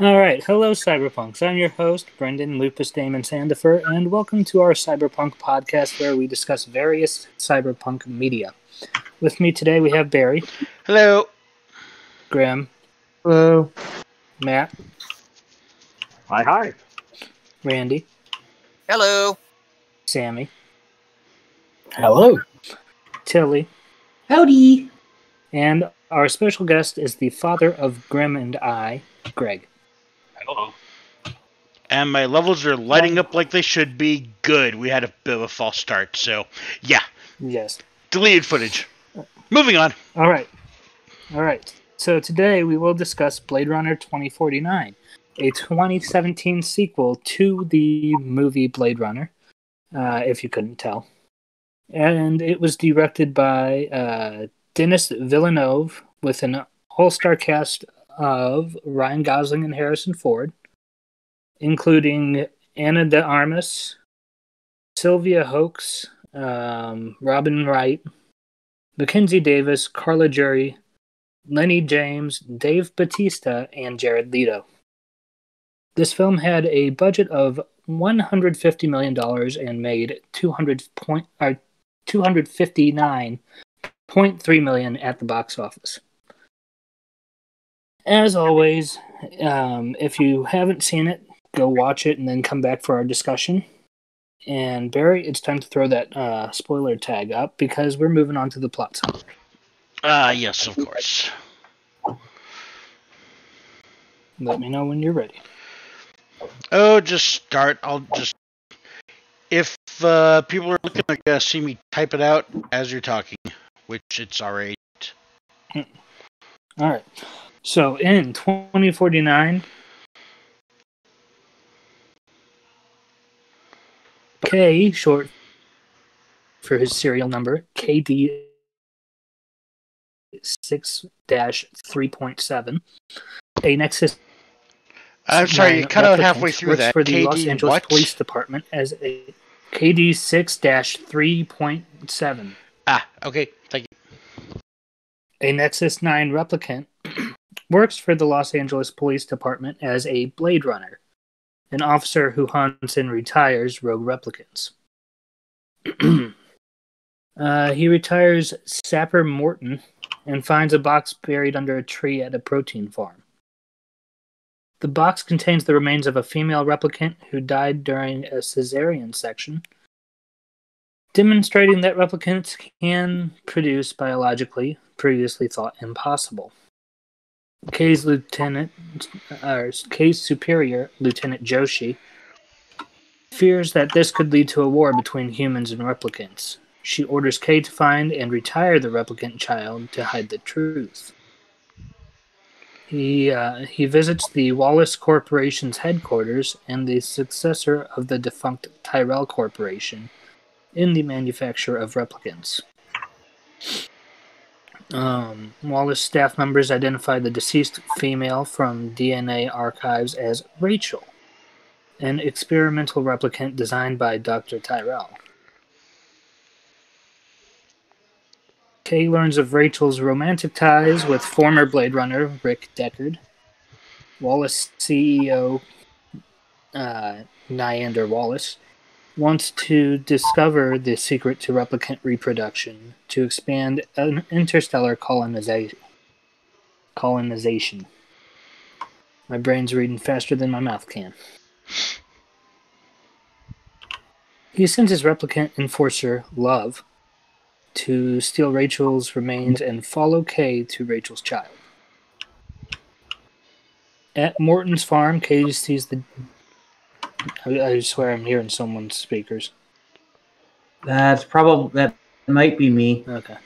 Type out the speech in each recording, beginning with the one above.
All right, hello, Cyberpunks. I'm your host, Brenden Lupus Daemon Sandifer, and welcome to our Cyberpunk podcast where we discuss various cyberpunk media. With me today, we have Barry, Hello. Graham, Hello. Matt, Hi, hi. Randy, Hello. Sami, Hello. Tilly, Howdy. and our special guest is the father of Grim and I, Greg. And my levels are lighting up like they should be. Good. We had a bit of a false start, so yeah. Yes. Deleted footage. Moving on. All right. All right. So today we will discuss Blade Runner 2049, a 2017 sequel to the movie Blade Runner, uh, if you couldn't tell. And it was directed by uh, Denis Villeneuve with an all star cast of Ryan Gosling and Harrison Ford, including Ana de Armas, Sylvia Hoeks, um, Robin Wright, Mackenzie Davis, Carla Juri, Lenny James, Dave Bautista, and Jared Leto. This film had a budget of $150 million and made 200 point, uh, 259.3 million at the box office. As always, um, if you haven't seen it, go watch it and then come back for our discussion. And Barry, it's time to throw that uh, spoiler tag up because we're moving on to the plot summary. Ah, yes, of course. Let me know when you're ready. Oh, just start. I'll just. If uh, people are looking to uh, see me type it out as you're talking, which it's alright. All right. So in 2049, K, short for his serial number, KD 6 3.7, a Nexus. I'm sorry, you 9 cut out halfway through works that. For the Los Angeles what? Police Department as a KD 6 3.7. Ah, okay. Thank you. a Nexus 9 replicant, works for the Los Angeles Police Department as a Blade Runner, an officer who hunts and retires rogue replicants. uh, he retires Sapper Morton and finds a box buried under a tree at a protein farm. The box contains the remains of a female replicant who died during a cesarean section, demonstrating that replicants can produce biologically previously thought impossible. K's lieutenant, or K's superior, Lieutenant Joshi, fears that this could lead to a war between humans and replicants. She orders K to find and retire the replicant child to hide the truth. He uh, he visits the Wallace Corporation's headquarters and the successor of the defunct Tyrell Corporation in the manufacture of replicants. Um, Wallace staff members identify the deceased female from DNA archives as Rachel, an experimental replicant designed by Dr. Tyrell. Kay learns of Rachel's romantic ties with former Blade Runner Rick Deckard. Wallace CEO uh, Niander Wallace wants to discover the secret to replicant reproduction to expand an interstellar coloniza- colonization. My brain's reading faster than my mouth can. He sends his replicant enforcer, Love, to steal Rachel's remains and follow Kay to Rachel's child. At Morton's farm, Kay sees the. I, I swear I'm hearing someone's speakers. That's probably that might be me. Okay.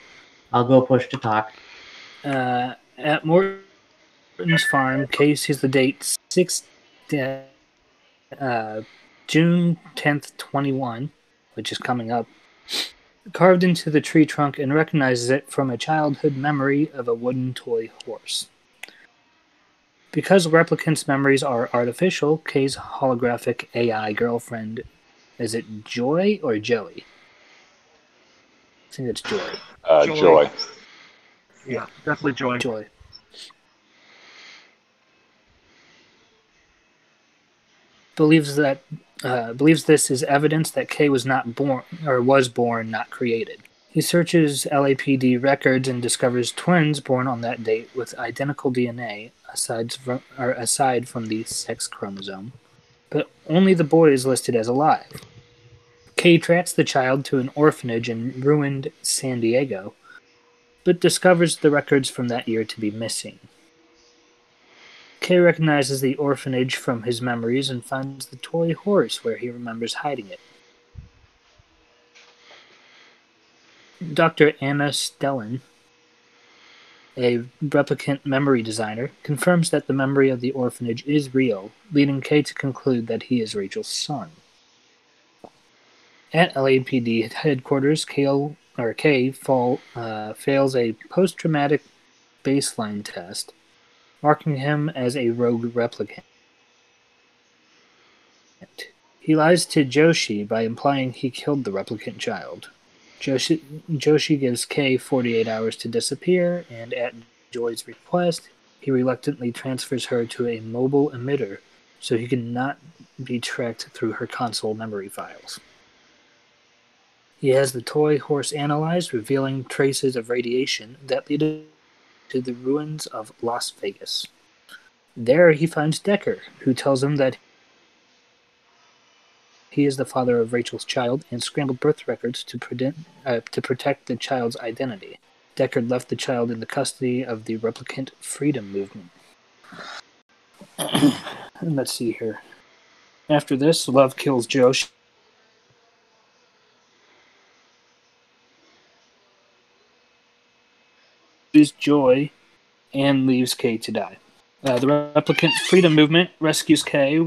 I'll go push to talk. Uh, at Morton's farm, Kay sees the date six, uh, June tenth, twenty one, which is coming up, carved into the tree trunk, and recognizes it from a childhood memory of a wooden toy horse. Because replicants' memories are artificial, Kay's holographic AI girlfriend is it Joy or Joey? I think it's Joy. Uh, Joy. joy. Yeah, definitely joy. Joy. believes that uh, believes this is evidence that Kay was not born or was born, not created. He searches LAPD records and discovers twins born on that date with identical DNA, aside from, aside from the sex chromosome, but only the boy is listed as alive. Kay tracks the child to an orphanage in ruined San Diego, but discovers the records from that year to be missing. Kay recognizes the orphanage from his memories and finds the toy horse where he remembers hiding it. Dr. Ana Stelline, a replicant memory designer, confirms that the memory of the orphanage is real, leading Kay to conclude that he is Rachel's son. At LAPD headquarters, Kale, or Kay fall, uh, fails a post-traumatic baseline test, marking him as a rogue replicant. He lies to Joshi by implying he killed the replicant child. Joshi, Joshi gives Kay 48 hours to disappear, and at Joy's request, he reluctantly transfers her to a mobile emitter so he can not be tracked through her console memory files. He has the toy horse analyzed, revealing traces of radiation that lead to the ruins of Las Vegas. There he finds Decker, who tells him that he is the father of Rachel's child and scrambled birth records to, uh, to protect the child's identity. Deckard left the child in the custody of the replicant freedom movement. let's see here. After this, Love kills Joe. Is Joy and leaves Kay to die. Uh, the replicant freedom movement rescues Kay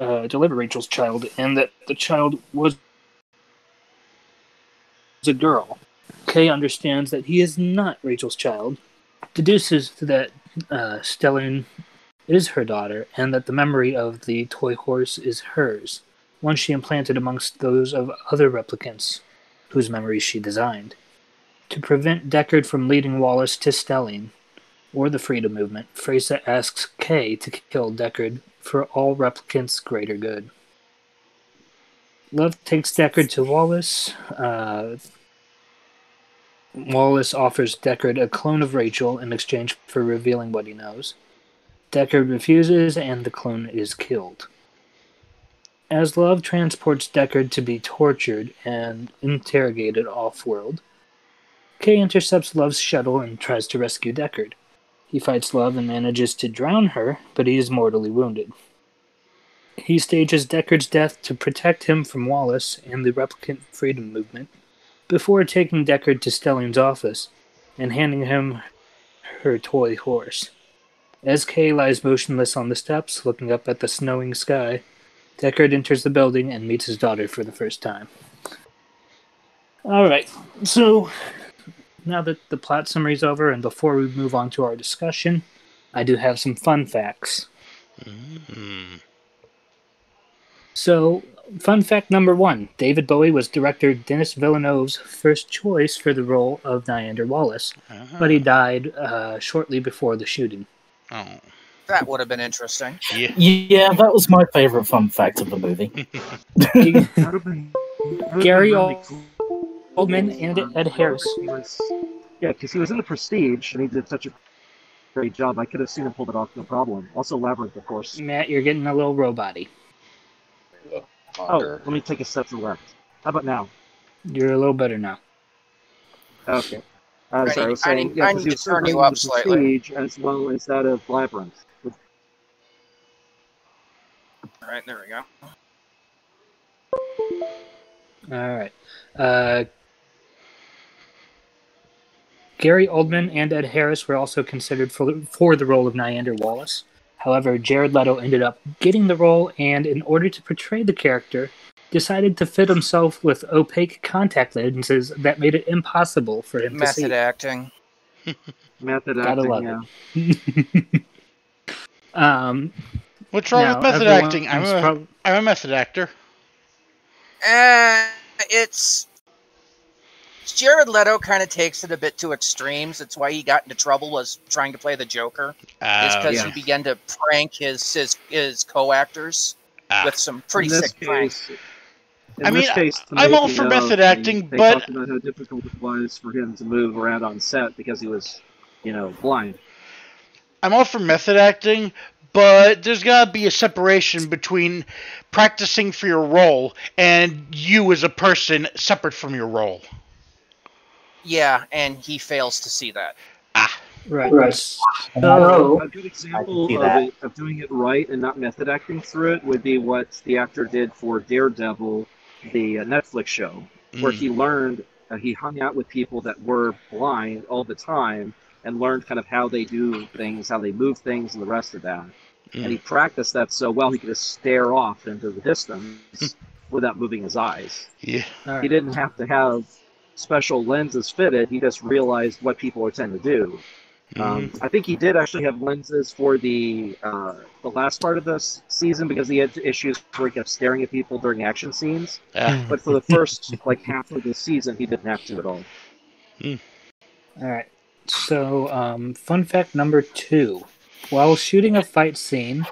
uh, deliver Rachel's child, and that the child was a girl. Kay understands that he is not Rachel's child, deduces that uh, Stelline is her daughter, and that the memory of the toy horse is hers, one she implanted amongst those of other replicants whose memories she designed. To prevent Deckard from leading Wallace to Stelline, or the Freedom Movement, Freysa asks Kay to kill Deckard for all replicants' greater good. Love takes Deckard to Wallace. Uh, Wallace offers Deckard a clone of Rachel in exchange for revealing what he knows. Deckard refuses, and the clone is killed. As Love transports Deckard to be tortured and interrogated off world, Kay intercepts Love's shuttle and tries to rescue Deckard. He fights Love and manages to drown her, but he is mortally wounded. He stages Deckard's death to protect him from Wallace and the Replicant Freedom Movement, before taking Deckard to Stelline's office and handing him her toy horse. As Kay lies motionless on the steps, looking up at the snowing sky, Deckard enters the building and meets his daughter for the first time. Alright, so now that the plot summary is over, and before we move on to our discussion, I do have some fun facts. Mm. So, fun fact number one David Bowie was director Denis Villeneuve's first choice for the role of Niander Wallace, uh-huh. but he died uh, shortly before the shooting. Oh. That would have been interesting. Yeah. yeah, that was my favorite fun fact of the movie. Gary Oldman and Ed Harris. Was, yeah, because he was in the Prestige and he did such a great job. I could have seen him pull it off, no problem. Also, Labyrinth, of course. Matt, you're getting a little roboty. Oh, let me take a step to the left. How about now? You're a little better now. Okay. Uh, sorry, I was saying, I need, yeah, I need to turn you up slightly. As well as that of Labyrinth. All right, there we go. All right. Uh, Gary Oldman and Ed Harris were also considered for, for the role of Niander Wallace. However, Jared Leto ended up getting the role, and in order to portray the character, decided to fit himself with opaque contact lenses that made it impossible for him Method to see. Method acting. Method acting, yeah. um, What's wrong now, with method acting? I'm a, prob- I'm a method actor. Uh, it's Jared Leto kind of takes it a bit to extremes. It's why he got into trouble was trying to play the Joker. is Uh, because yeah. he began to prank his his, his co-actors ah. with some pretty sick pranks. case, in I mean, case, I'm all for method they- acting, they but- talked about how difficult it was for him to move around on set because he was, you know, blind. I'm all for method acting, but there's got to be a separation between practicing for your role and you as a person separate from your role. Yeah, and he fails to see that. Ah, Right. Right. So, A good example of, it, of doing it right and not method acting through it would be what the actor did for Daredevil, the uh, Netflix show, where mm, he learned uh, he hung out with people that were blind all the time and learned kind of how they do things, how they move things, and the rest of that. And he practiced that so well he could just stare off into the distance without moving his eyes. yeah. all He didn't have to have special lenses fitted. He just realized what people would tend to do. Um, mhm. I think he did actually have lenses for the uh, the last part of this season because he had issues where he kept staring at people during action scenes. Ah, But for the first like half of the season, he didn't have to at all. All right. So, um, fun fact number two: while shooting a fight scene,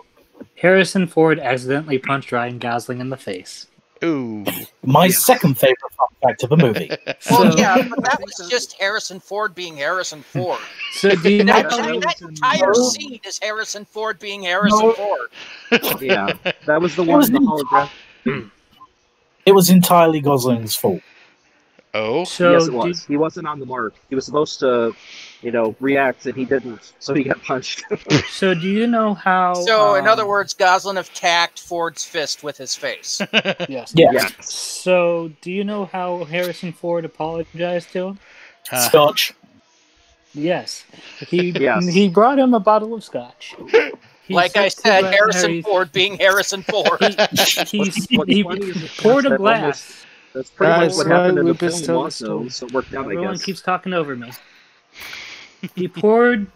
Harrison Ford accidentally punched Ryan Gosling in the face. Ooh. My Yes. second favorite fun fact of the movie. Well, So- yeah, but that was just Harrison Ford being Harrison Ford. So, do you know? That, Yeah. that entire scene is Harrison Ford being Harrison No. Ford. Yeah, that was the It one was in the in- hologram. It was entirely Gosling's fault. Oh, So, yes, it do- was. He wasn't on the mark. He was supposed to, you know, react, and he didn't, so he got punched. so, do you know how? So, in um, other words, Goslin attacked Ford's fist with his face. yes. Yeah. yes. So, do you know how Harrison Ford apologized to him? Huh. Scotch. Yes, he Yes. he brought him a bottle of scotch. He like I said, Harrison Harry- Ford being Harrison Ford. He, What's- he, he funny is that poured a glass. That's pretty Guys, much what happened in the Lupus film also, so it worked out, I Everyone guess. keeps talking over me. He poured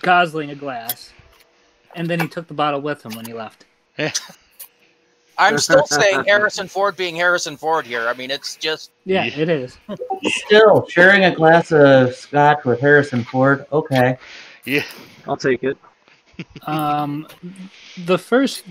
Gosling a glass, and then he took the bottle with him when he left. I'm still saying Harrison Ford being Harrison Ford here. I mean, it's just Yeah, Yeah. it is. Still, sharing a glass of scotch with Harrison Ford. Okay. yeah. I'll take it. Um, the first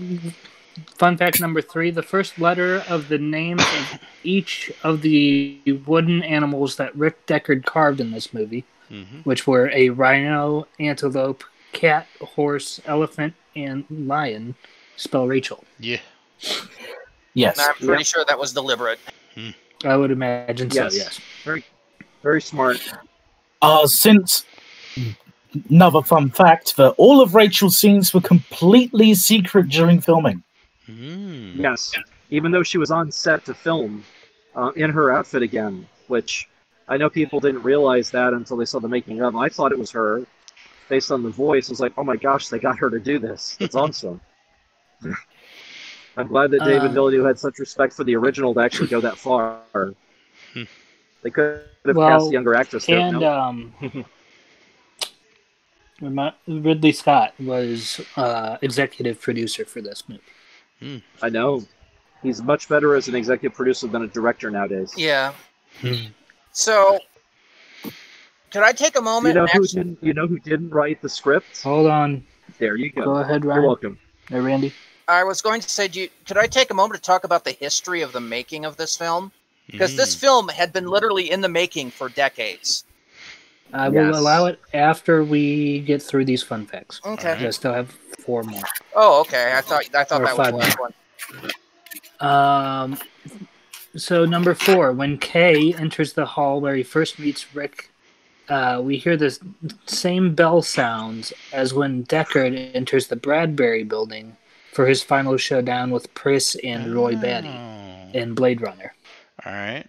fun fact number three: the first letter of the names of each of the wooden animals that Rick Deckard carved in this movie, hmm which were a rhino, antelope, cat, horse, elephant, and lion, spell Rachel. Yeah. Yes. I'm pretty sure that was deliberate. I would imagine Yes. so. Yes. Very smart. Uh, since another fun fact that all of Rachel's scenes were completely secret during filming. Mm. Yes. Even though she was on set to film uh, in her outfit again, which I know people didn't realize that until they saw the making of. I thought it was her. Based on the voice, I was like, oh my gosh, they got her to do this. It's awesome. I'm glad that David Um, Villeneuve had such respect for the original to actually go that far. They could have Well, cast a younger actress. there. And No. um, Ridley Scott was uh, executive producer for this movie. I know. He's much better as an executive producer than a director nowadays. Yeah. Hmm. So, could I take a You moment? know who actually- didn't? You know who didn't write the script? Hold on. There you go. Go ahead, You're Ryan. welcome. Hey, Randy. I was going to say, do you, could I take a moment to talk about the history of the making of this film? Because this Mm. film had been literally in the making for decades. I will allow it after we get through these fun facts. Okay. Alright. I still have four more. Oh, okay. I thought I thought Or that was the last one. Um, so number four, when Kay enters the hall where he first meets Rick, uh, we hear the same bell sounds as when Deckard enters the Bradbury building for his final showdown with Pris and Roy Batty Oh. in Blade Runner. All right.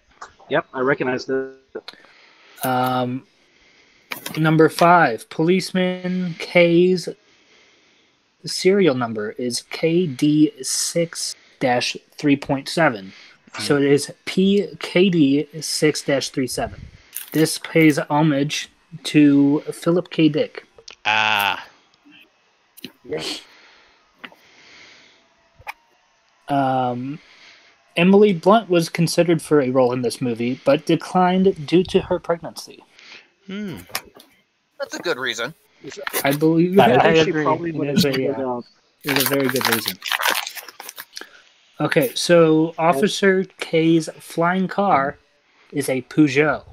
Yep, I recognize it. Um, number five, policeman K's serial number is KD6 3.7. So it is PKD 6 37. This pays homage to Philip K. Dick. Ah. Um, Emily Blunt was considered for a role in this movie, but declined due to her pregnancy. Hmm. That's a good reason. I believe. I I, think she agree. probably would have is, a, stood uh, it is a very good reason. Okay, so Officer K's flying car is a Peugeot,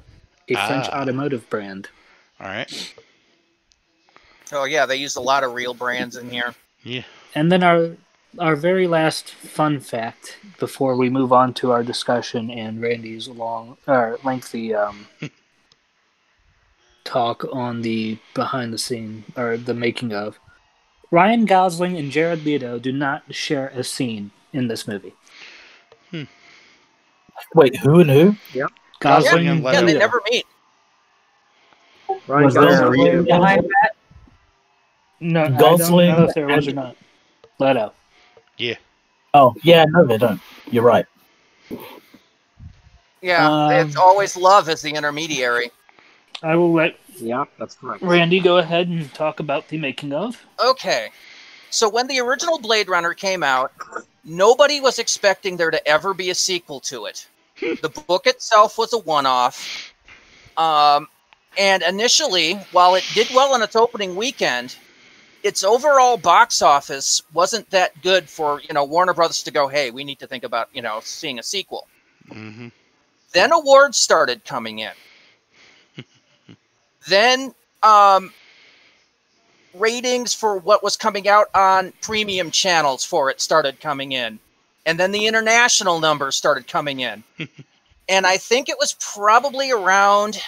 a French Ah. automotive brand. All right. Oh yeah, they used a lot of real brands in here. Yeah. And then our our very last fun fact before we move on to our discussion and Randy's long or lengthy um, talk on the behind the scene or the making of. Ryan Gosling and Jared Leto do not share a scene in this movie. Wait, who and who? Yeah, Gosling Yeah, and yeah, Yeah, they never meet. Ryan Was there a Gosling- behind that? No, Gosling I don't know if there was or and- not. Leto. Yeah. Oh, yeah, no, they don't. You're right. Yeah, Um, it's always love as the intermediary. I will let Yeah, that's correct. Randy go ahead and talk about the making of. Okay. So when the original Blade Runner came out, nobody was expecting there to ever be a sequel to it. the book itself was a one-off. Um, and initially, while it did well on its opening weekend, its overall box office wasn't that good for, you know, Warner Brothers to go, "Hey, we need to think about, you know, seeing a sequel." Mm-hmm. Then awards started coming in. then um, ratings for what was coming out on premium channels for it started coming in. And then the international numbers started coming in. and I think it was probably around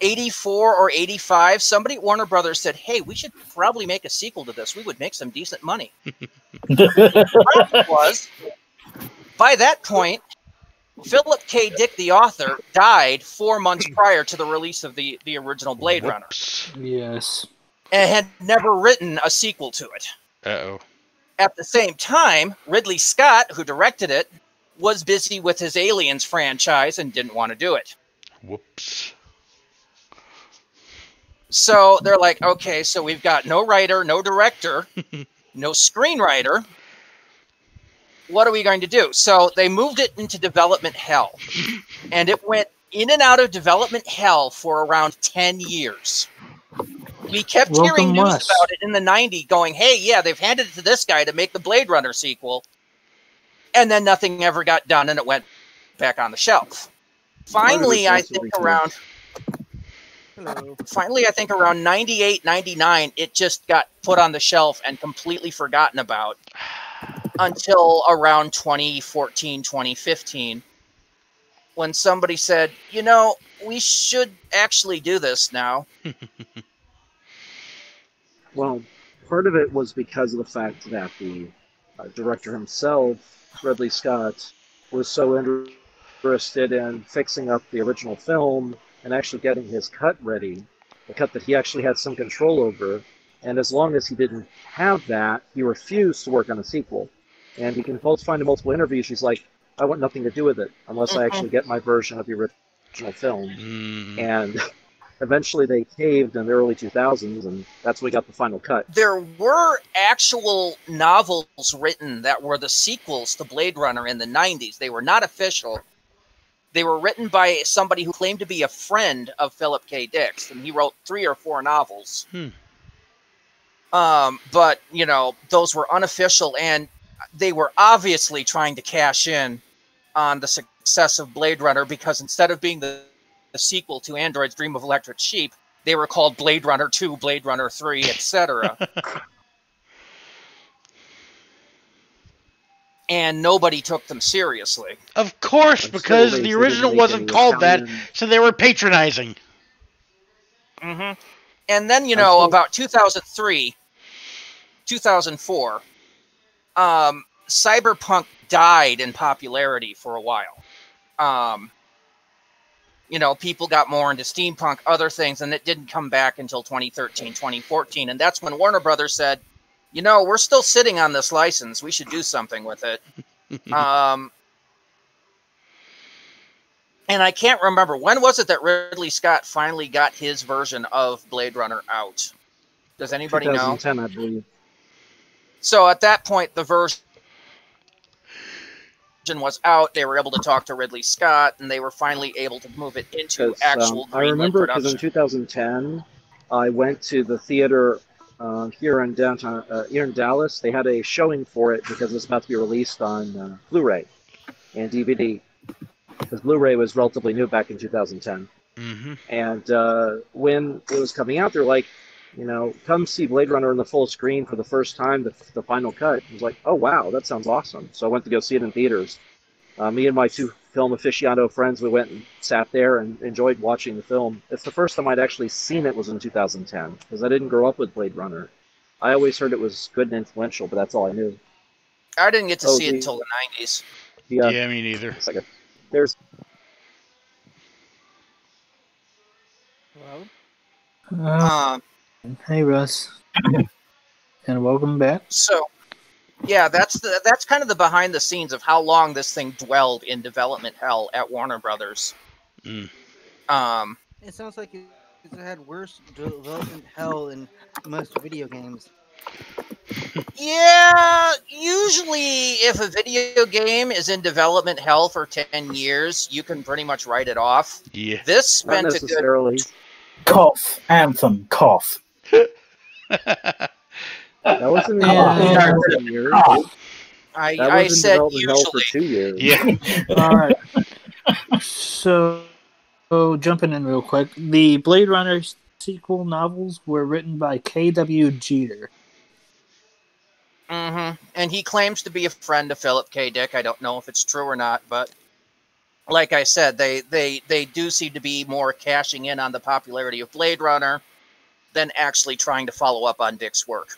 84 or 85. Somebody at Warner Brothers said, hey, we should probably make a sequel to this. We would make some decent money problem was by that point philip k dick the author died four months prior to the release of the, the original blade runner Yes. And had never written a sequel to it. Uh-oh. at the same time ridley scott who directed it was busy with his aliens franchise and didn't want to do it. Whoops. so they're like okay so we've got no writer no director no screenwriter. What are we going to do? So they moved it into development hell. And it went in and out of development hell for around 10 years we kept Welcome hearing news Wes. about it in the 90s going hey yeah they've handed it to this guy to make the blade runner sequel. And then nothing ever got done and it went back on the shelf. Finally i think around finally i think around 98 99 it just got put on the shelf and completely forgotten about until around 2014 2015 when somebody said you know we should actually do this now Well, part of it was because of the fact that the uh, director himself, Ridley Scott, was so interested in fixing up the original film and actually getting his cut ready, a cut that he actually had some control over. And as long as he didn't have that, he refused to work on a sequel. And you can both find in multiple interviews, he's like, I want nothing to do with it unless I actually get my version of the original film Mm. and eventually they caved in the early 2000s and that's when we got the final cut. There were actual novels written that were the sequels to blade runner in the 90s they were not official. They were written by somebody who claimed to be a friend of philip k. Dick's and he wrote three or four novels. Hmm. um, but you know those were unofficial and they were obviously trying to cash in on the success of blade runner because instead of being the, the sequel to android's dream of electric sheep they were called blade runner 2 blade runner 3 etc and nobody took them seriously Of course, And because the original wasn't called that, so they were patronizing. Mm-hmm. And then you know about 2003, 2004, um, cyberpunk died in popularity for a while. Um, you know, people got more into steampunk, other things, and it didn't come back until 2013, 2014, and that's when Warner Brothers said, "You know, we're still sitting on this license. We should do something with it." um, and I can't remember when was it that Ridley Scott finally got his version of Blade Runner out. Does anybody know? 2010 i believe So at that point, the version was out, they were able to talk to Ridley Scott, and they were finally able to move it into actual. um, I remember because in 2010, I went to the theater uh, here in downtown, uh, here in Dallas. They had a showing for it because it was about to be released on uh, Blu-ray and DVD. Because Blu-ray was relatively new back in 2010. hmm And uh, when it was coming out, they're like, you know, come see Blade Runner in the full screen for the first time, the, the final cut. I was like, oh wow, that sounds awesome. So I went to go see it in theaters. Uh, me and my two film aficionado friends, we went and sat there and enjoyed watching the film. It's the first time I'd actually seen it was in 2010 because I didn't grow up with Blade Runner. I always heard it was good and influential, but that's all I knew. I didn't get to Oh, see it until the 90s. Yeah, Yeah, me neither. it's like a, there's Uh, Um, hey, Russ. and welcome back. so, yeah, that's the that's kind of the behind the scenes of how long this thing dwelled in development hell at Warner Brothers. Mm. Um, It sounds like it, it had worse development hell than most video games. Yeah, usually if a video game is in development hell for 10 years, you can pretty much write it off. Yeah. This not spent a good. Cough. Anthem. Cough. That was in Yeah. development hell for years. I, That I in said development hell for usually. two years. yeah. All right. So, so, jumping in real quick, the Blade Runner sequel novels were written by K.W. Jeter. Mm-hmm. And he claims to be a friend of Philip K. Dick. I don't know if it's true or not, but like I said, they they they do seem to be more cashing in on the popularity of Blade Runner than actually trying to follow up on Dick's work.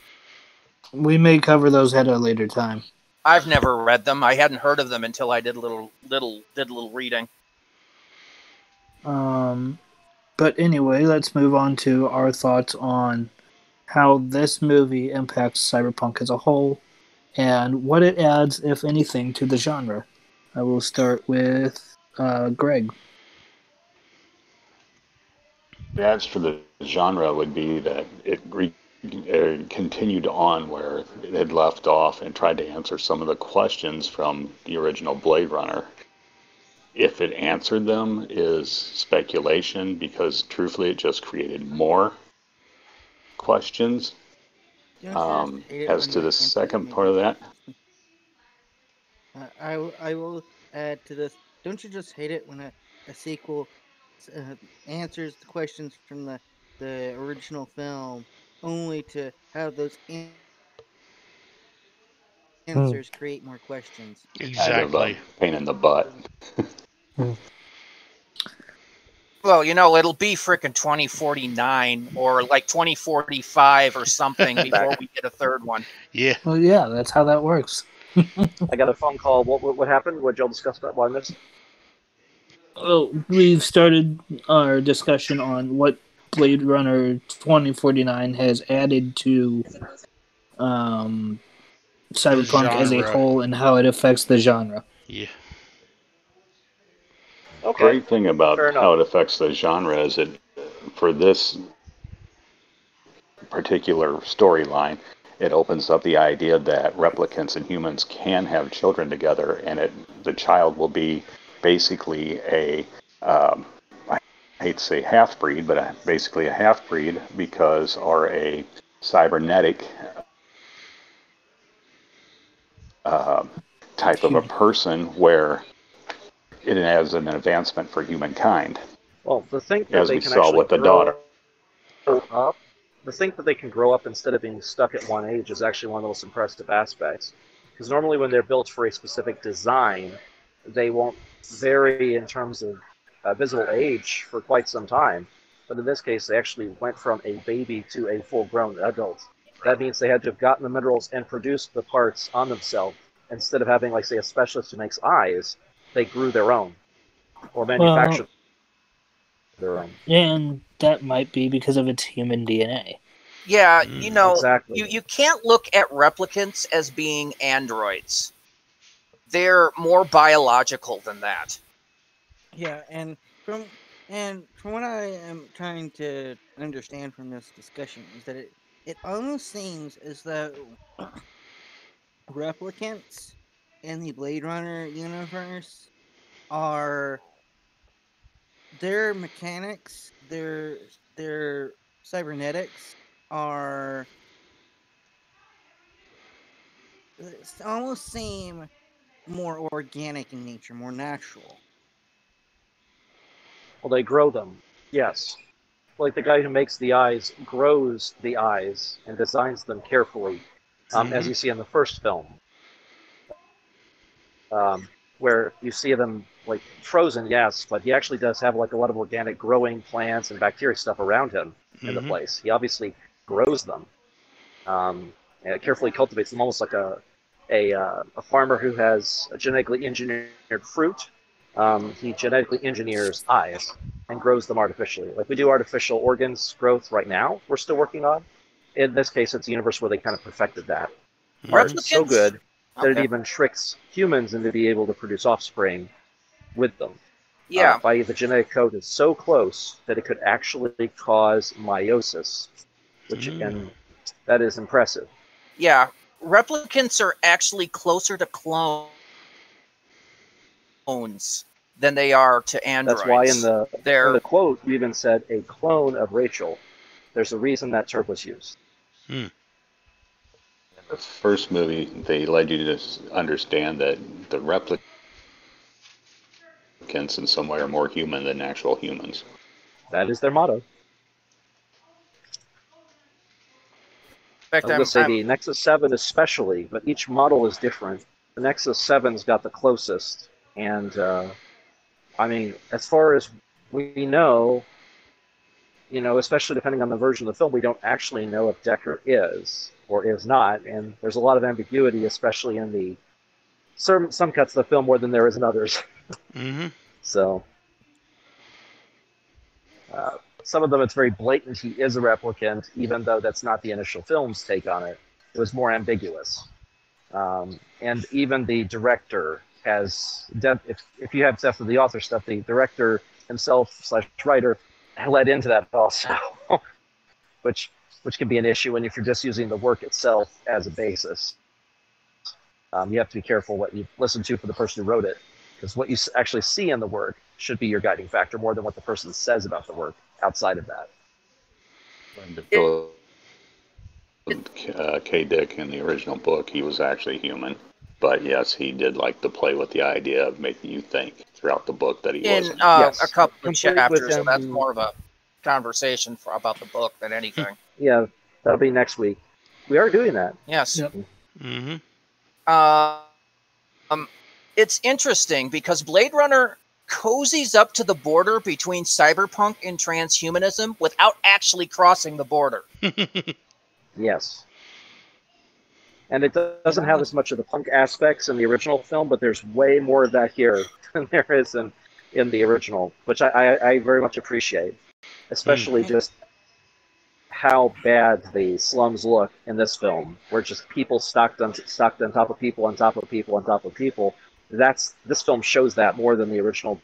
We may cover those at a later time. I've never read them. I hadn't heard of them until I did a little little did a little reading. Um, but anyway, let's move on to our thoughts on how this movie impacts cyberpunk as a whole and what it adds, if anything, to the genre. I will start with uh, Greg. Adds for the genre would be that it re- uh, continued on where it had left off and tried to answer some of the questions from the original Blade Runner. If it answered them is speculation because truthfully it just created more questions. Um, just hate it as to the second part of that, I, I will add to this. Don't you just hate it when a, a sequel uh, answers the questions from the, the original film only to have those an- answers create more questions? Exactly. pain in the butt. Well, you know, it'll be frickin' 2049 or like 2045 or something before we get a third one. Yeah. Well, yeah, that's how that works. I got a phone call. What what, what happened? What y'all discuss about? What I missed? Oh, we've started our discussion on what Blade Runner 2049 has added to um, cyberpunk as a whole and how it affects the genre. Yeah. Okay. Great thing about how it affects the genre is it for this particular storyline, it opens up the idea that replicants and humans can have children together, and it the child will be basically a um, I hate to say half breed, but a, basically a half breed because are a cybernetic uh, type of a person where it has an advancement for humankind, Well, the thing that as they we can saw with the daughter. up, the thing that they can grow up instead of being stuck at one age is actually one of the most impressive aspects. Because normally, when they're built for a specific design, they won't vary in terms of uh, visible age for quite some time. But in this case, they actually went from a baby to a full-grown adult. That means they had to have gotten the minerals and produced the parts on themselves instead of having, like, say, a specialist who makes eyes. They grew their own or manufactured their own. And that might be because of its human DNA. Yeah, Mm, you know, exactly. you, you can't look at replicants as being androids. They're more biological than that. Yeah, and from and from what I am trying to understand from this discussion is that it it almost seems as though replicants in the Blade Runner universe are their mechanics, their their cybernetics are almost seem more organic in nature, more natural. Well, they grow them. Yes. Like the guy who makes the eyes grows the eyes and designs them carefully, um, as you see in the first film, um, where you see them like frozen, yes, but he actually does have like a lot of organic growing plants and bacteria stuff around him in the Mhm. place. He obviously grows them, um, and carefully cultivates them, almost like a a, uh, a farmer who has a genetically engineered fruit. Um, he genetically engineers eyes and grows them artificially. Like we do artificial organs growth right now, we're still working on. In this case, it's a universe where they kind of perfected that. Art is so good that it even tricks humans into being able to produce offspring with them. Yeah. Uh, by the genetic code is so close that it could actually cause meiosis, which Mm. again, that is impressive. Yeah, replicants are actually closer to clones than they are to androids. That's why in the They're in the quote you even said a clone of Rachel. There's a reason that term was used. Hmm. In the first movie, they led you to understand that the replicants in some way are more human than actual humans. That is their motto. Fact, I was I'm, going to say I'm- the Nexus 7 especially, but each model is different. The Nexus 7's got the closest, and uh, I mean, as far as we know, you know, especially depending on the version of the film, we don't actually know if Decker is or is not, and there's a lot of ambiguity, especially in the some some cuts of the film more than there is in others. Mm-hmm. So, uh, some of them it's very blatant he is a replicant, even though that's not the initial film's take on it. It was more ambiguous. Um, and even the director has, if, if you have stuff of the author stuff, the director himself slash writer led into that also, which which can be an issue when if you're just using the work itself as a basis. Um, you have to be careful what you listen to for the person who wrote it because what you actually see in the work should be your guiding factor more than what the person says about the work outside of that. Philip uh, K. Dick in the original book, he was actually human. But yes, he did like to play with the idea of making you think throughout the book that he in wasn't. uh, Yes, a couple of complete chapters, so that's more of a conversation for, about the book than anything. Yeah, that'll be next week. We are doing that. yes. Yep. Mm-hmm. Uh, um, it's interesting because Blade Runner cozies up to the border between cyberpunk and transhumanism without actually crossing the border. Yes. And it doesn't have as much of the punk aspects in the original film, but there's way more of that here than there is in, in the original, which I, I, I very much appreciate. Especially mm-hmm. just how bad the slums look in this film, where just people stocked on stocked on top of people on top of people on top of people. That's this film shows that more than the original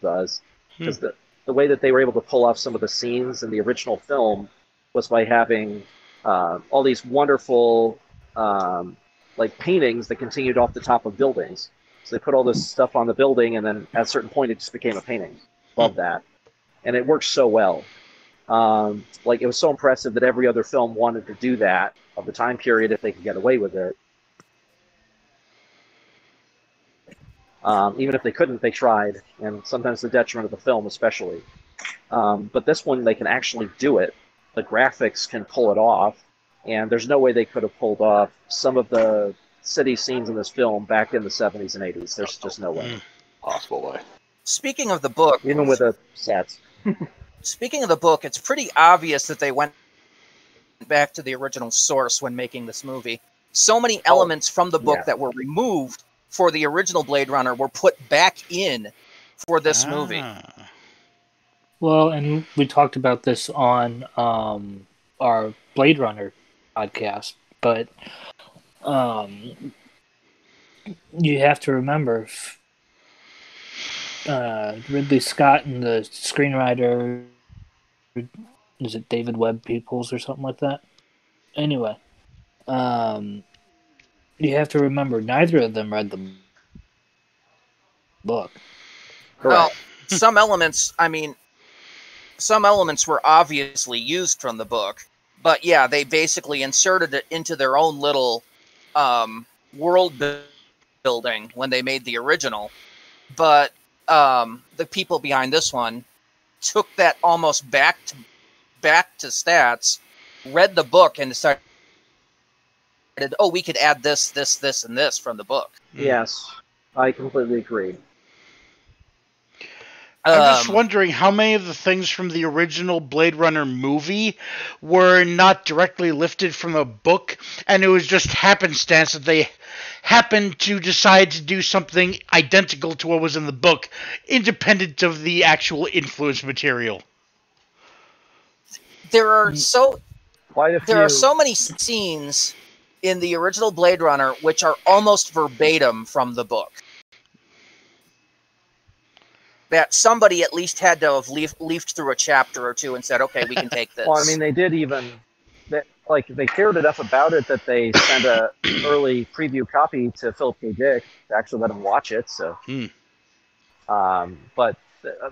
does, because the the way that they were able to pull off some of the scenes in the original film was by having uh, all these wonderful um, like paintings that continued off the top of buildings. So they put all this stuff on the building, and then at a certain point, it just became a painting. Love that, and it works so well. Um, like it was so impressive that every other film wanted to do that of the time period if they could get away with it. Um, even if they couldn't, they tried, and sometimes the detriment of the film, especially. Um, but this one, they can actually do it. The graphics can pull it off, and there's no way they could have pulled off some of the city scenes in this film back in the 70s and 80s. There's just no way, Possible way. Speaking of the book, even with the sets. speaking of the book, it's pretty obvious that they went back to the original source when making this movie. So many elements from the book yeah. that were removed for the original Blade Runner were put back in for this movie. Ah. Well, and we talked about this on um, our Blade Runner podcast, but um, you have to remember f- uh, Ridley Scott and the screenwriter is it David Webb Peoples or something like that? Anyway, um, You have to remember, neither of them read the book. Well, some elements, I mean, some elements were obviously used from the book, but yeah, they basically inserted it into their own little um, world building when they made the original. But um, the people behind this one took that almost back to back to stats, read the book, and decided, oh, we could add this, this, this, and this from the book. Yes, I completely agree. I'm just Um, wondering how many of the things from the original Blade Runner movie were not directly lifted from a book, and it was just happenstance that they happened to decide to do something identical to what was in the book, independent of the actual influence material. there are so Quite a few. there are so many scenes in the original Blade Runner which are almost verbatim from the book. That somebody at least had to have leaf, leafed through a chapter or two and said, "Okay, we can take this." Well, I mean, they did even that like they cared enough about it that they sent a early preview copy to Philip K. Dick to actually let him watch it. So, Hmm. um, but uh,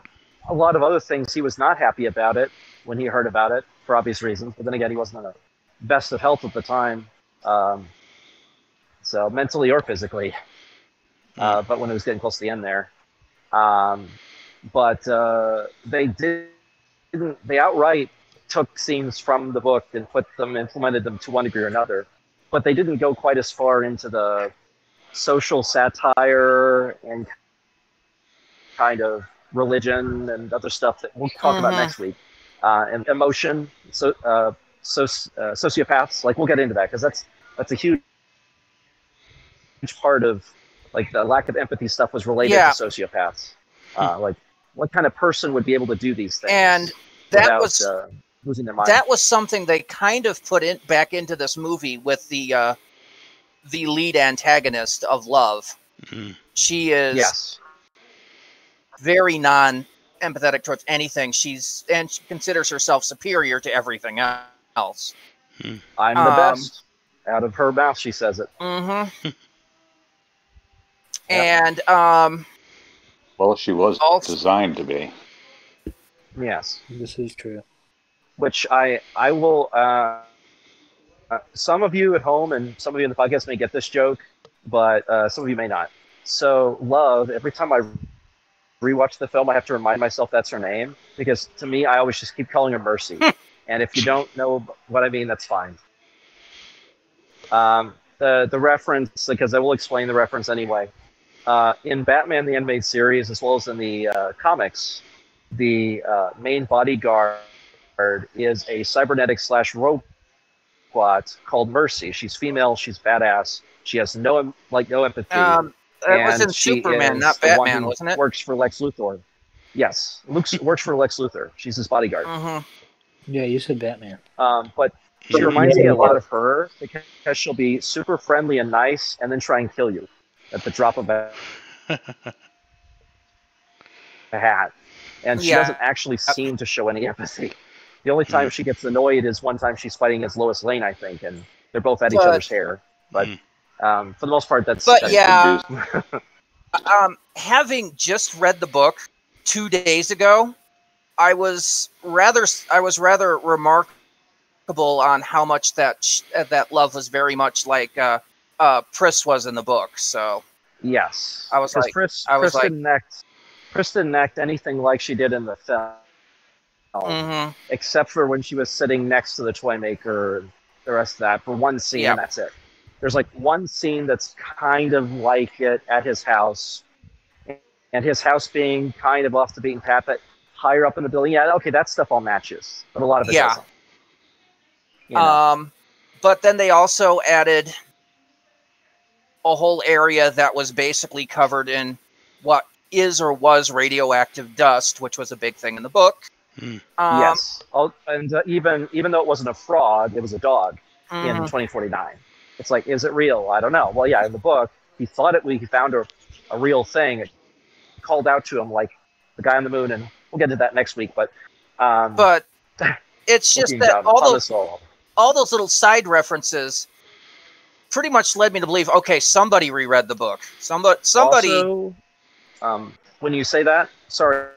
a lot of other things he was not happy about it when he heard about it for obvious reasons. But then again, he wasn't in the best of health at the time, um, so mentally or physically. Uh, but when it was getting close to the end there, um, but uh, they did they outright took scenes from the book and put them implemented them to one degree or another but they didn't go quite as far into the social satire and kind of religion and other stuff that we'll talk about Mhm. next week uh, and emotion so uh, so uh, sociopaths like we'll get into that because that's that's a huge huge part of like the lack of empathy stuff was related Yeah. to sociopaths uh, like what kind of person would be able to do these things and that without, was uh, losing their mind. that was something they kind of put in back into this movie with the uh, the lead antagonist of Love. Mhm. She is yes, very non empathetic towards anything. She's and she considers herself superior to everything else. I'm the um, best. Out of her mouth, she says it. Mm-hmm. Yeah. And um, Well, she was Also- designed to be. Yes, This is true. which I I will. Uh, uh, some of you at home and some of you in the podcast may get this joke, but uh, some of you may not. So, love. Every time I rewatch the film, I have to remind myself that's her name because to me, I always just keep calling her Mercy. and if you don't know what I mean, that's fine. Um, the the reference, because I will explain the reference anyway. Uh, in Batman the Animated Series, as well as in the uh, comics, the uh, main bodyguard is a cybernetic slash robot called Mercy. She's female. She's badass. She has no like no empathy. um, that was in Superman, not Batman, wasn't it? Works for Lex Luthor. Yes, Luke's works for Lex Luthor. She's his bodyguard. hmm Yeah, you said Batman. Um, but she reminds me a lot of her because she'll be super friendly and nice, and then try and kill you at the drop of a, a hat. And she Yeah. doesn't actually seem to show any empathy. The only time she gets annoyed is one time she's fighting as Lois Lane, I think, and they're both at each other's hair. But um, for the most part, that's. But that's yeah, um, having just read the book two days ago, I was rather I was rather remarkable on how much that sh- uh, that love was very much like uh, uh, Pris was in the book. So Yes, I was like- Pris, I was Pris didn't act, Pris didn't act anything like she did in the film, mhm. except for when she was sitting next to the toy maker. and The rest of that for one scene, Yeah. that's it. There's like one scene that's kind of like it at his house, and his house being kind of off the beaten path, but higher up in the building. Yeah, okay, that stuff all matches, but a lot of it Yeah. doesn't. You know? Um, but then they also added a whole area that was basically covered in what is or was radioactive dust, which was a big thing in the book. Hmm. Um, yes, I'll- and uh, even even though it wasn't a frog, it was a dog. in mhm. 2049. It's like, is it real? I don't know. Well, yeah, in the book, he thought it. He found a, a real thing. It called out to him like the guy on the moon, and we'll get to that next week. But, um, But it's just that all those all. those little side references pretty much led me to believe, okay, somebody reread the book. Somebody, somebody. Also, um, when you say that, sorry,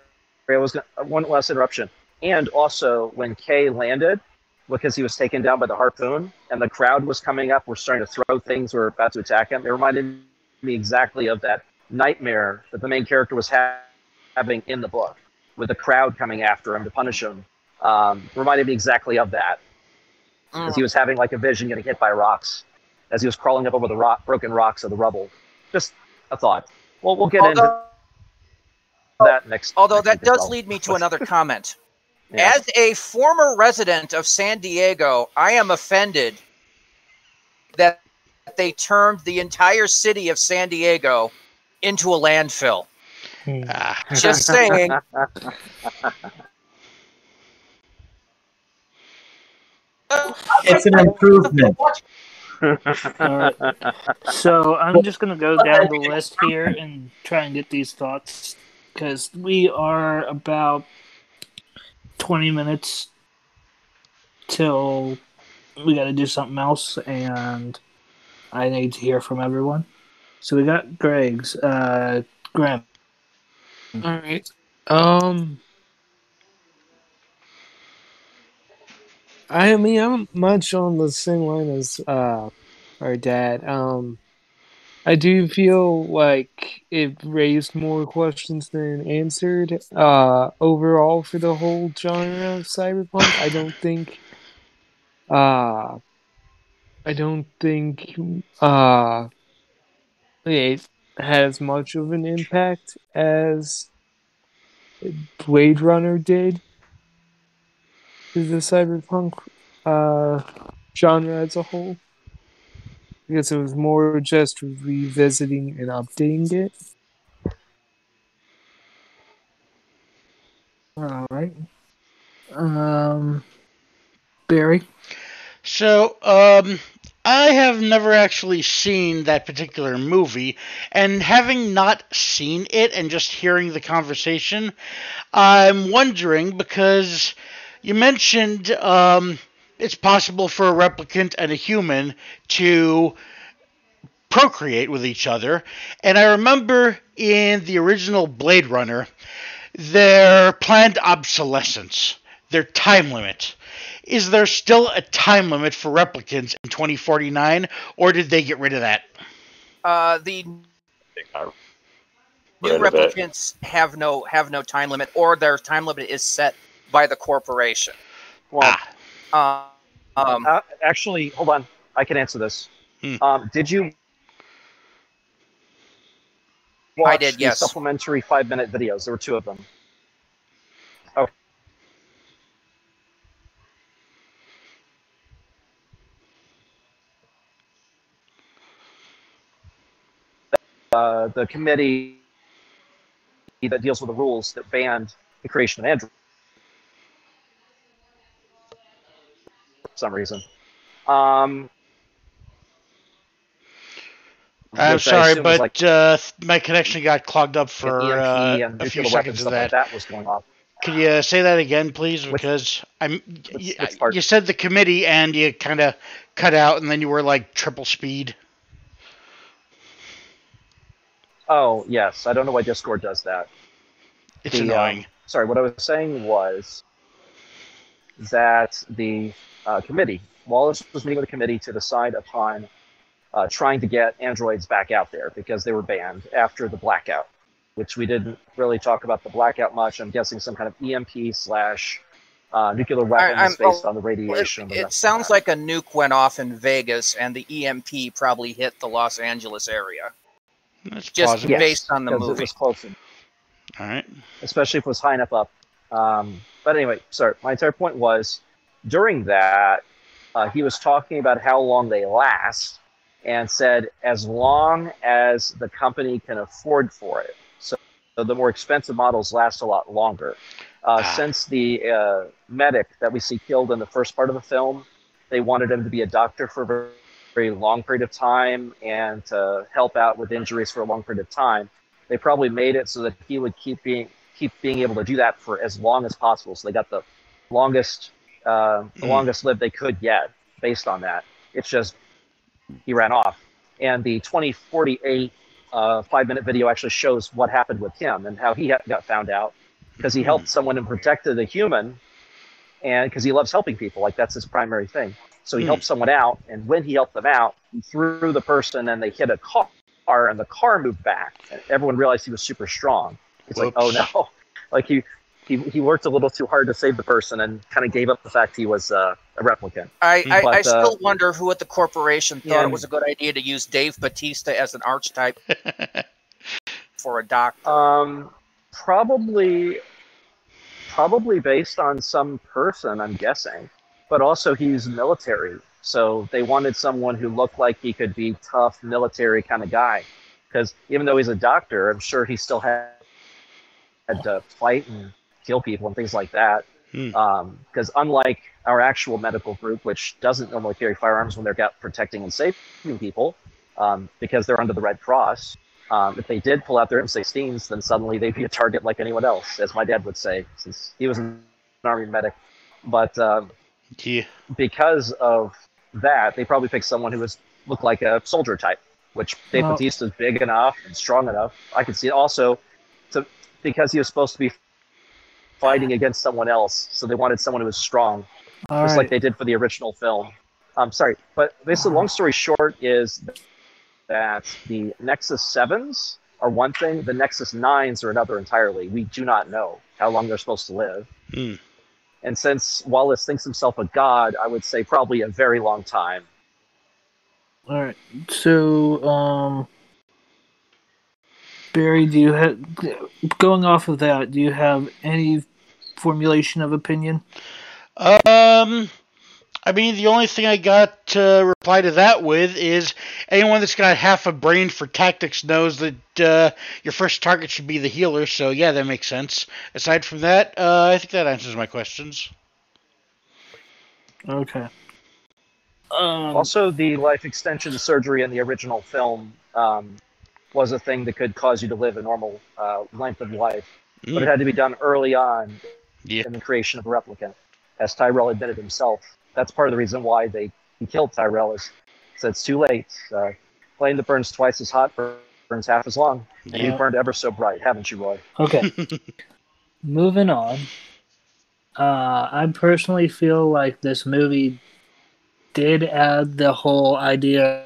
I was gonna, one last interruption. And also, when Kay landed, because he was taken down by the harpoon, and the crowd was coming up, were starting to throw things, were about to attack him. It reminded me exactly of that nightmare that the main character was ha- having in the book, with the crowd coming after him to punish him. Um, reminded me exactly of that, Mm. as he was having like a vision getting hit by rocks, as he was crawling up over the rock, broken rocks of the rubble. Just a thought. Well, we'll get into Although, that next. although next that does well. lead me to another comment. Yeah. As a former resident of San Diego, I am offended that they turned the entire city of San Diego into a landfill. Ah, Just saying. It's an improvement. Alright. So I'm just gonna go down the list here and try and get these thoughts because we are about 20 minutes till we got to do something else, and I need to hear from everyone. So we got Greg's, uh, Graham. All right. Um. I mean, I'm much on the same line as uh, our dad. Um, I do feel like it raised more questions than answered. Uh, overall, for the whole genre of cyberpunk, I don't think. Uh, I don't think. Uh, it has much of an impact as Blade Runner did to the cyberpunk uh, genre as a whole. Because it was more just revisiting and updating it. All right. Um, Barry. So, um, I have never actually seen that particular movie, and having not seen it and just hearing the conversation, I'm wondering because you mentioned um, it's possible for a replicant and a human to procreate with each other, and I remember in the original Blade Runner, their planned obsolescence, their time limit. Is there still a time limit for replicants in 2049, or did they get rid of that? Uh, the new Rid replicants have no have no time limit, or their time limit is set by the corporation. Well, Ah, Uh, um, uh, actually, hold on. I can answer this. Hmm. Um, did you? I did, the yes. Supplementary five-minute videos. There were two of them. Okay. Uh, the committee that deals with the rules that banned the creation of Android for some reason. Um, I'm sorry, but like uh, my connection got clogged up for uh, a few seconds of that. like that was going off. Can you say that again, please? Which- Because I'm. which- y- which you said the committee, and you kind of cut out, and then you were like triple speed. Oh yes, I don't know why Discord does that. It's The, um, annoying. sorry, what I was saying was that the uh, committee, Wallace was meeting with the committee to decide upon uh, trying to get androids back out there because they were banned after the blackout, which we didn't really talk about the blackout much. I'm guessing some kind of EMP slash uh, nuclear weapons I'm- based oh, on the radiation. and the it sounds like a nuke went off in Vegas, and the EMP probably hit the Los Angeles area, That's just plausible. Yes, based on the because movie. It was close. All right. especially if it was high enough up. Um, but anyway, sorry. My entire point was during that, uh, he was talking about how long they last and said as long as the company can afford for it. So, so the more expensive models last a lot longer. Uh, Ah. Since the uh, medic that we see killed in the first part of the film, they wanted him to be a doctor for a very, long period of time and to help out with injuries for a long period of time they probably made it so that he would keep being keep being able to do that for as long as possible. So they got the longest uh, the Mm. longest live they could get based on that. It's just he ran off. And the 2048 uh, five minute video actually shows what happened with him and how he ha- got found out because he helped someone and protected a human and because he loves helping people like that's his primary thing so he Hmm. helped someone out and when he helped them out he threw the person and they hit a car and the car moved back and everyone realized he was super strong it's like oh no like he he, he worked a little too hard to save the person and kind of gave up the fact he was uh, a replicant I, I, But, I uh, still wonder who at the corporation thought yeah. it was a good idea to use Dave Bautista as an archetype for a doctor. Um, probably, probably based on some person, I'm guessing. But also, he's military, so they wanted someone who looked like he could be tough, military kind of guy. Because even though he's a doctor, I'm sure he still had had to fight and kill people and things like that. Hmm. Because unlike our actual medical group, which doesn't normally carry firearms when they're out protecting and saving people, um, because they're under the Red Cross, um, if they did pull out their M16s, then suddenly they'd be a target like anyone else, as my dad would say, since he was an army medic. But um, Yeah. because of that, they probably picked someone who was looked like a soldier type, which Dave Well- Bautista's big enough and strong enough. I could see it also, to, because he was supposed to be fighting against someone else, so they wanted someone who was strong, just right. like they did for the original film. I'm sorry, but basically, long story short is that the Nexus Sevens are one thing, the Nexus Nines are another entirely. We do not know how long they're supposed to live. Hmm. And since Wallace thinks himself a god, I would say probably a very long time. All right. So, um, Barry, do you have going off of that? Do you have any formulation of opinion? Um, I mean, the only thing I got to reply to that with is anyone that's got half a brain for tactics knows that uh, your first target should be the healer. So yeah, that makes sense. Aside from that, uh, I think that answers my questions. Okay. Um, Also, the life extension surgery in the original film um, was a thing that could cause you to live a normal uh, length of life, but it Mm, had to be done early on yeah. in the creation of a replicant, as Tyrell admitted himself. That's part of the reason why they he killed Tyrell is said it's too late. Uh, flame that burns twice as hot burns half as long, and Yeah. you burned ever so bright, haven't you, Roy? okay. Moving on. Uh, I personally feel like this movie did add the whole idea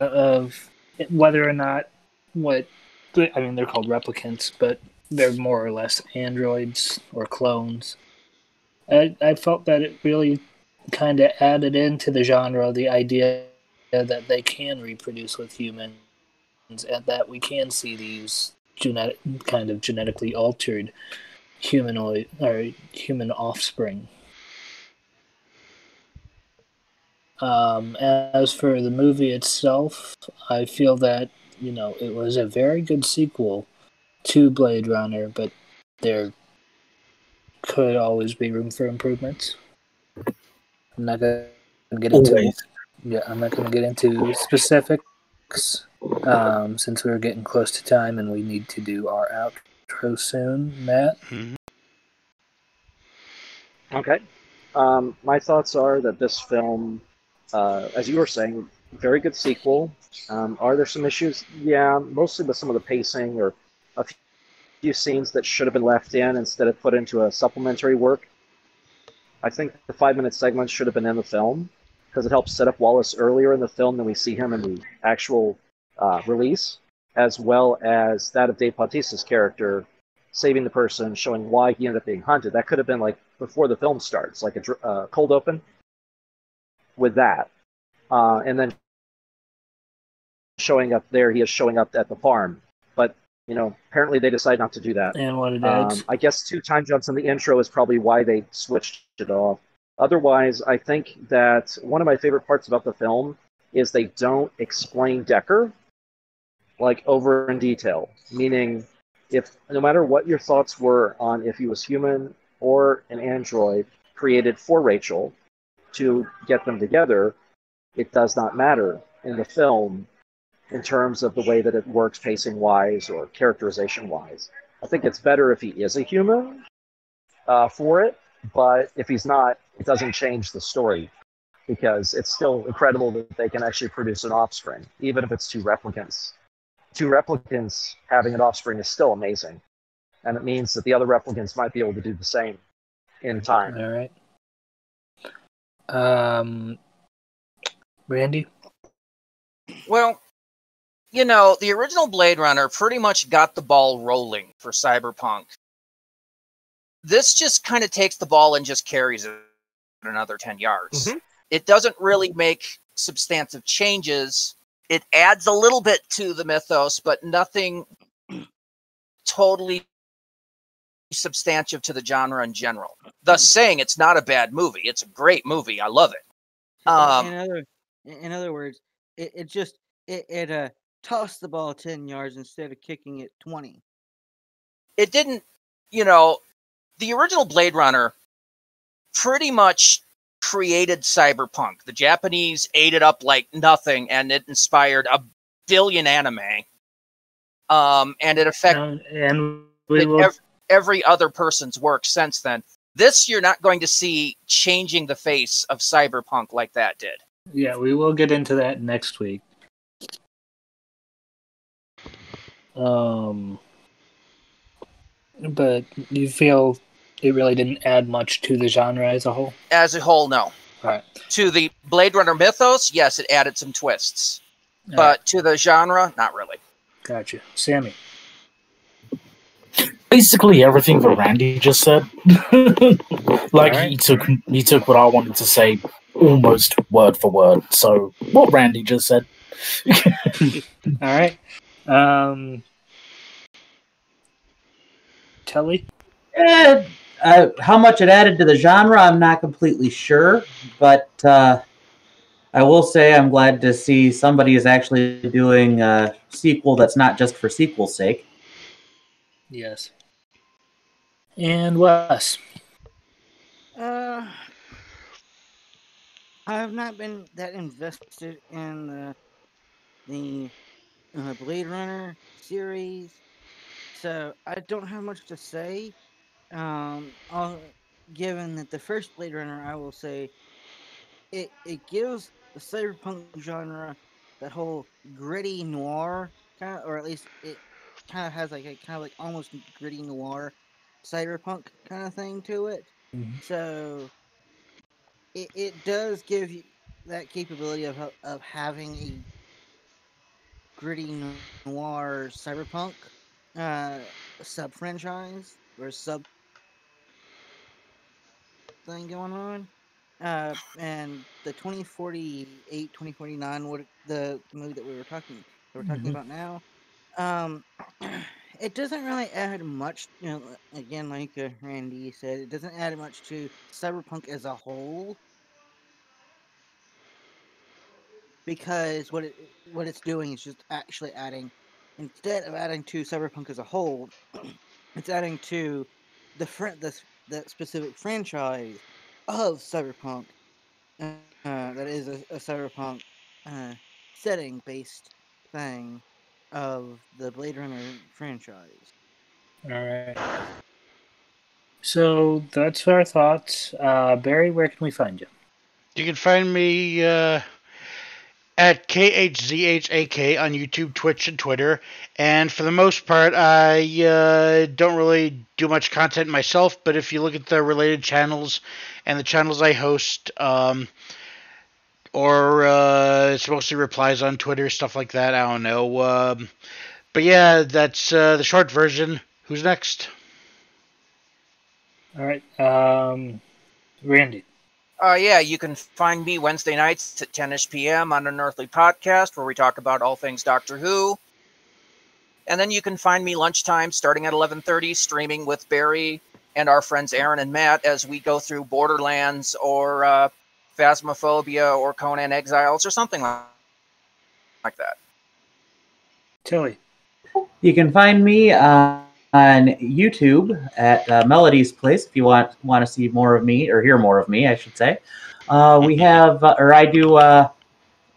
of whether or not what I mean they're called replicants, but they're more or less androids or clones. I, I felt that it really kind of added into the genre the idea that they can reproduce with humans and that we can see these genetic kind of genetically altered humanoid or human offspring. Um, as for the movie itself, I feel that you know it was a very good sequel to Blade Runner, but there could always be room for improvements. I'm not gonna get into Always. yeah, I'm not gonna get into specifics um, since we're getting close to time and we need to do our outro soon. Matt, Mhm. Okay. Um, my thoughts are that this film, uh, as you were saying, very good sequel. Um, are there some issues? Yeah, mostly with some of the pacing or a few scenes that should have been left in instead of put into a supplementary work. I think the five minute segment should have been in the film because it helps set up Wallace earlier in the film than we see him in the actual uh, release, as well as that of Dave Bautista's character saving the person, showing why he ended up being hunted. That could have been like before the film starts, like a uh, cold open with that, uh, and then showing up there. He is showing up at the farm, you know, apparently they decided not to do that. and what it Um. I guess two time jumps in the intro is probably why they switched it off. Otherwise, I think that one of my favorite parts about the film is they don't explain Deckard like over in detail. Meaning, if no matter what your thoughts were on if he was human or an android created for Rachel to get them together, it does not matter in the film in terms of the way that it works pacing wise or characterization wise. I think it's better if he is a human uh, for it, but if he's not, it doesn't change the story. because it's still incredible that they can actually produce an offspring, even if it's two replicants. Two replicants having an offspring is still amazing, and it means that the other replicants might be able to do the same in time. All right. Um, Randy. Well, you know, the original Blade Runner pretty much got the ball rolling for Cyberpunk. This just kind of takes the ball and just carries it another 10 yards. Mhm. It doesn't really make substantive changes. It adds a little bit to the mythos, but nothing totally substantive to the genre in general. Thus saying it's not a bad movie. It's a great movie. I love it. Um, in other in other words, it, it just it, it uh tossed the ball ten yards instead of kicking it twenty. it didn't, you know, the original Blade Runner pretty much created cyberpunk. The Japanese ate it up like nothing, and it inspired a billion anime. Um, and it affected and will. ev- every other person's work since then. This you're not going to see changing the face of cyberpunk like that did. Yeah, we will get into that next week. Um, but you feel it really didn't add much to the genre as a whole. As a whole, no. All right. To the Blade Runner mythos, yes, it added some twists. All But right, to the genre, not really. gotcha, Sami. Basically everything that Randy just said. like he took he took what I wanted to say almost word for word. So what Randy just said. All right. Um, Telly. Eh, uh, how much it added to the genre, I'm not completely sure, but uh, I will say I'm glad to see somebody is actually doing a sequel that's not just for sequel's sake. Yes. And Wes. Uh, I have not been that invested in the the uh, Blade Runner series, so I don't have much to say. Um, I'll, given that the first Blade Runner, I will say it it gives the cyberpunk genre that whole gritty noir kind of, or at least it kind of has like a kind of like almost gritty noir cyberpunk kind of thing to it. Mhm. So it, it does give you that capability of of having a gritty noir cyberpunk uh, sub franchise or sub thing going on. Uh, and the 2048, 2049, what the movie that we were talking that we're talking Mhm. about now, um, it doesn't really add much. You know, again, like uh, Randy said, it doesn't add much to cyberpunk as a whole. Because what it what it's doing is just actually adding, instead of adding to cyberpunk as a whole, it's adding to the fr- the s- the specific franchise of cyberpunk. Uh, that is a, a cyberpunk uh, setting based thing of the Blade Runner franchise. All right. So that's our thoughts. Uh, Barry, where can we find you? You can find me uh, at KHZHAK on YouTube, Twitch, and Twitter. And for the most part, I uh, don't really do much content myself, but if you look at the related channels and the channels I host, um, or uh, it's mostly replies on Twitter, stuff like that, I don't know. Um, but yeah, that's uh, the short version. Who's next? All right. Um, Randy. Uh, yeah, you can find me Wednesday nights at 10ish p.m. on Unearthly Podcast, where we talk about all things Doctor Who. And then you can find me lunchtime, starting at 11:30, streaming with Barry and our friends Aaron and Matt as we go through Borderlands or uh, Phasmophobia or Conan Exiles or something like that. Tilly. You can find me uh, on YouTube at uh, Melody's Place if you want want to see more of me or hear more of me, I should say. Uh, we mm-hmm. have, uh, or I do uh,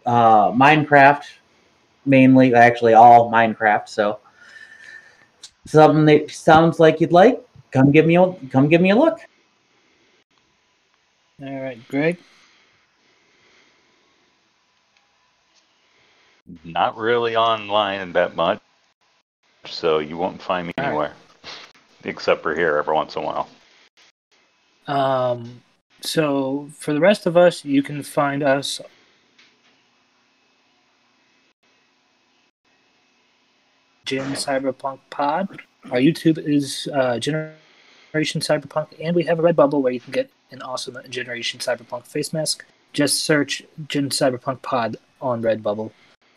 uh, Minecraft mainly, actually all Minecraft. So something that sounds like you'd like, come give me a come give me a look. All right, Greg. Not really online that much so you won't find me All right. anywhere except for here every once in a while. Um, so for the rest of us, you can find us. Gen Cyberpunk Pod. Our YouTube is uh, Generation Cyberpunk, and we have a Redbubble where you can get an awesome Generation Cyberpunk face mask. Just search Gen Cyberpunk Pod on Redbubble.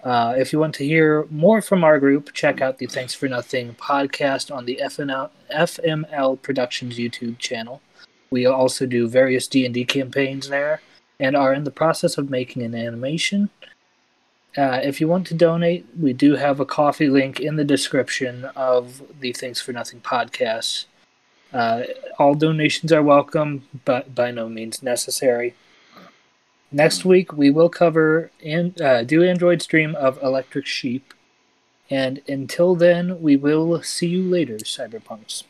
Uh, if you want to hear more from our group, check out the Thanks for Nothing podcast on the FNL, FML Productions YouTube channel. We also do various D&D campaigns there and are in the process of making an animation. Uh, if you want to donate, we do have a coffee link in the description of the Thanks for Nothing podcast. Uh, all donations are welcome, but by no means necessary. Next week, we will cover and uh, do Androids Dream of Electric Sheep. And until then, we will see you later, Cyberpunks.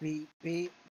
Beep beep.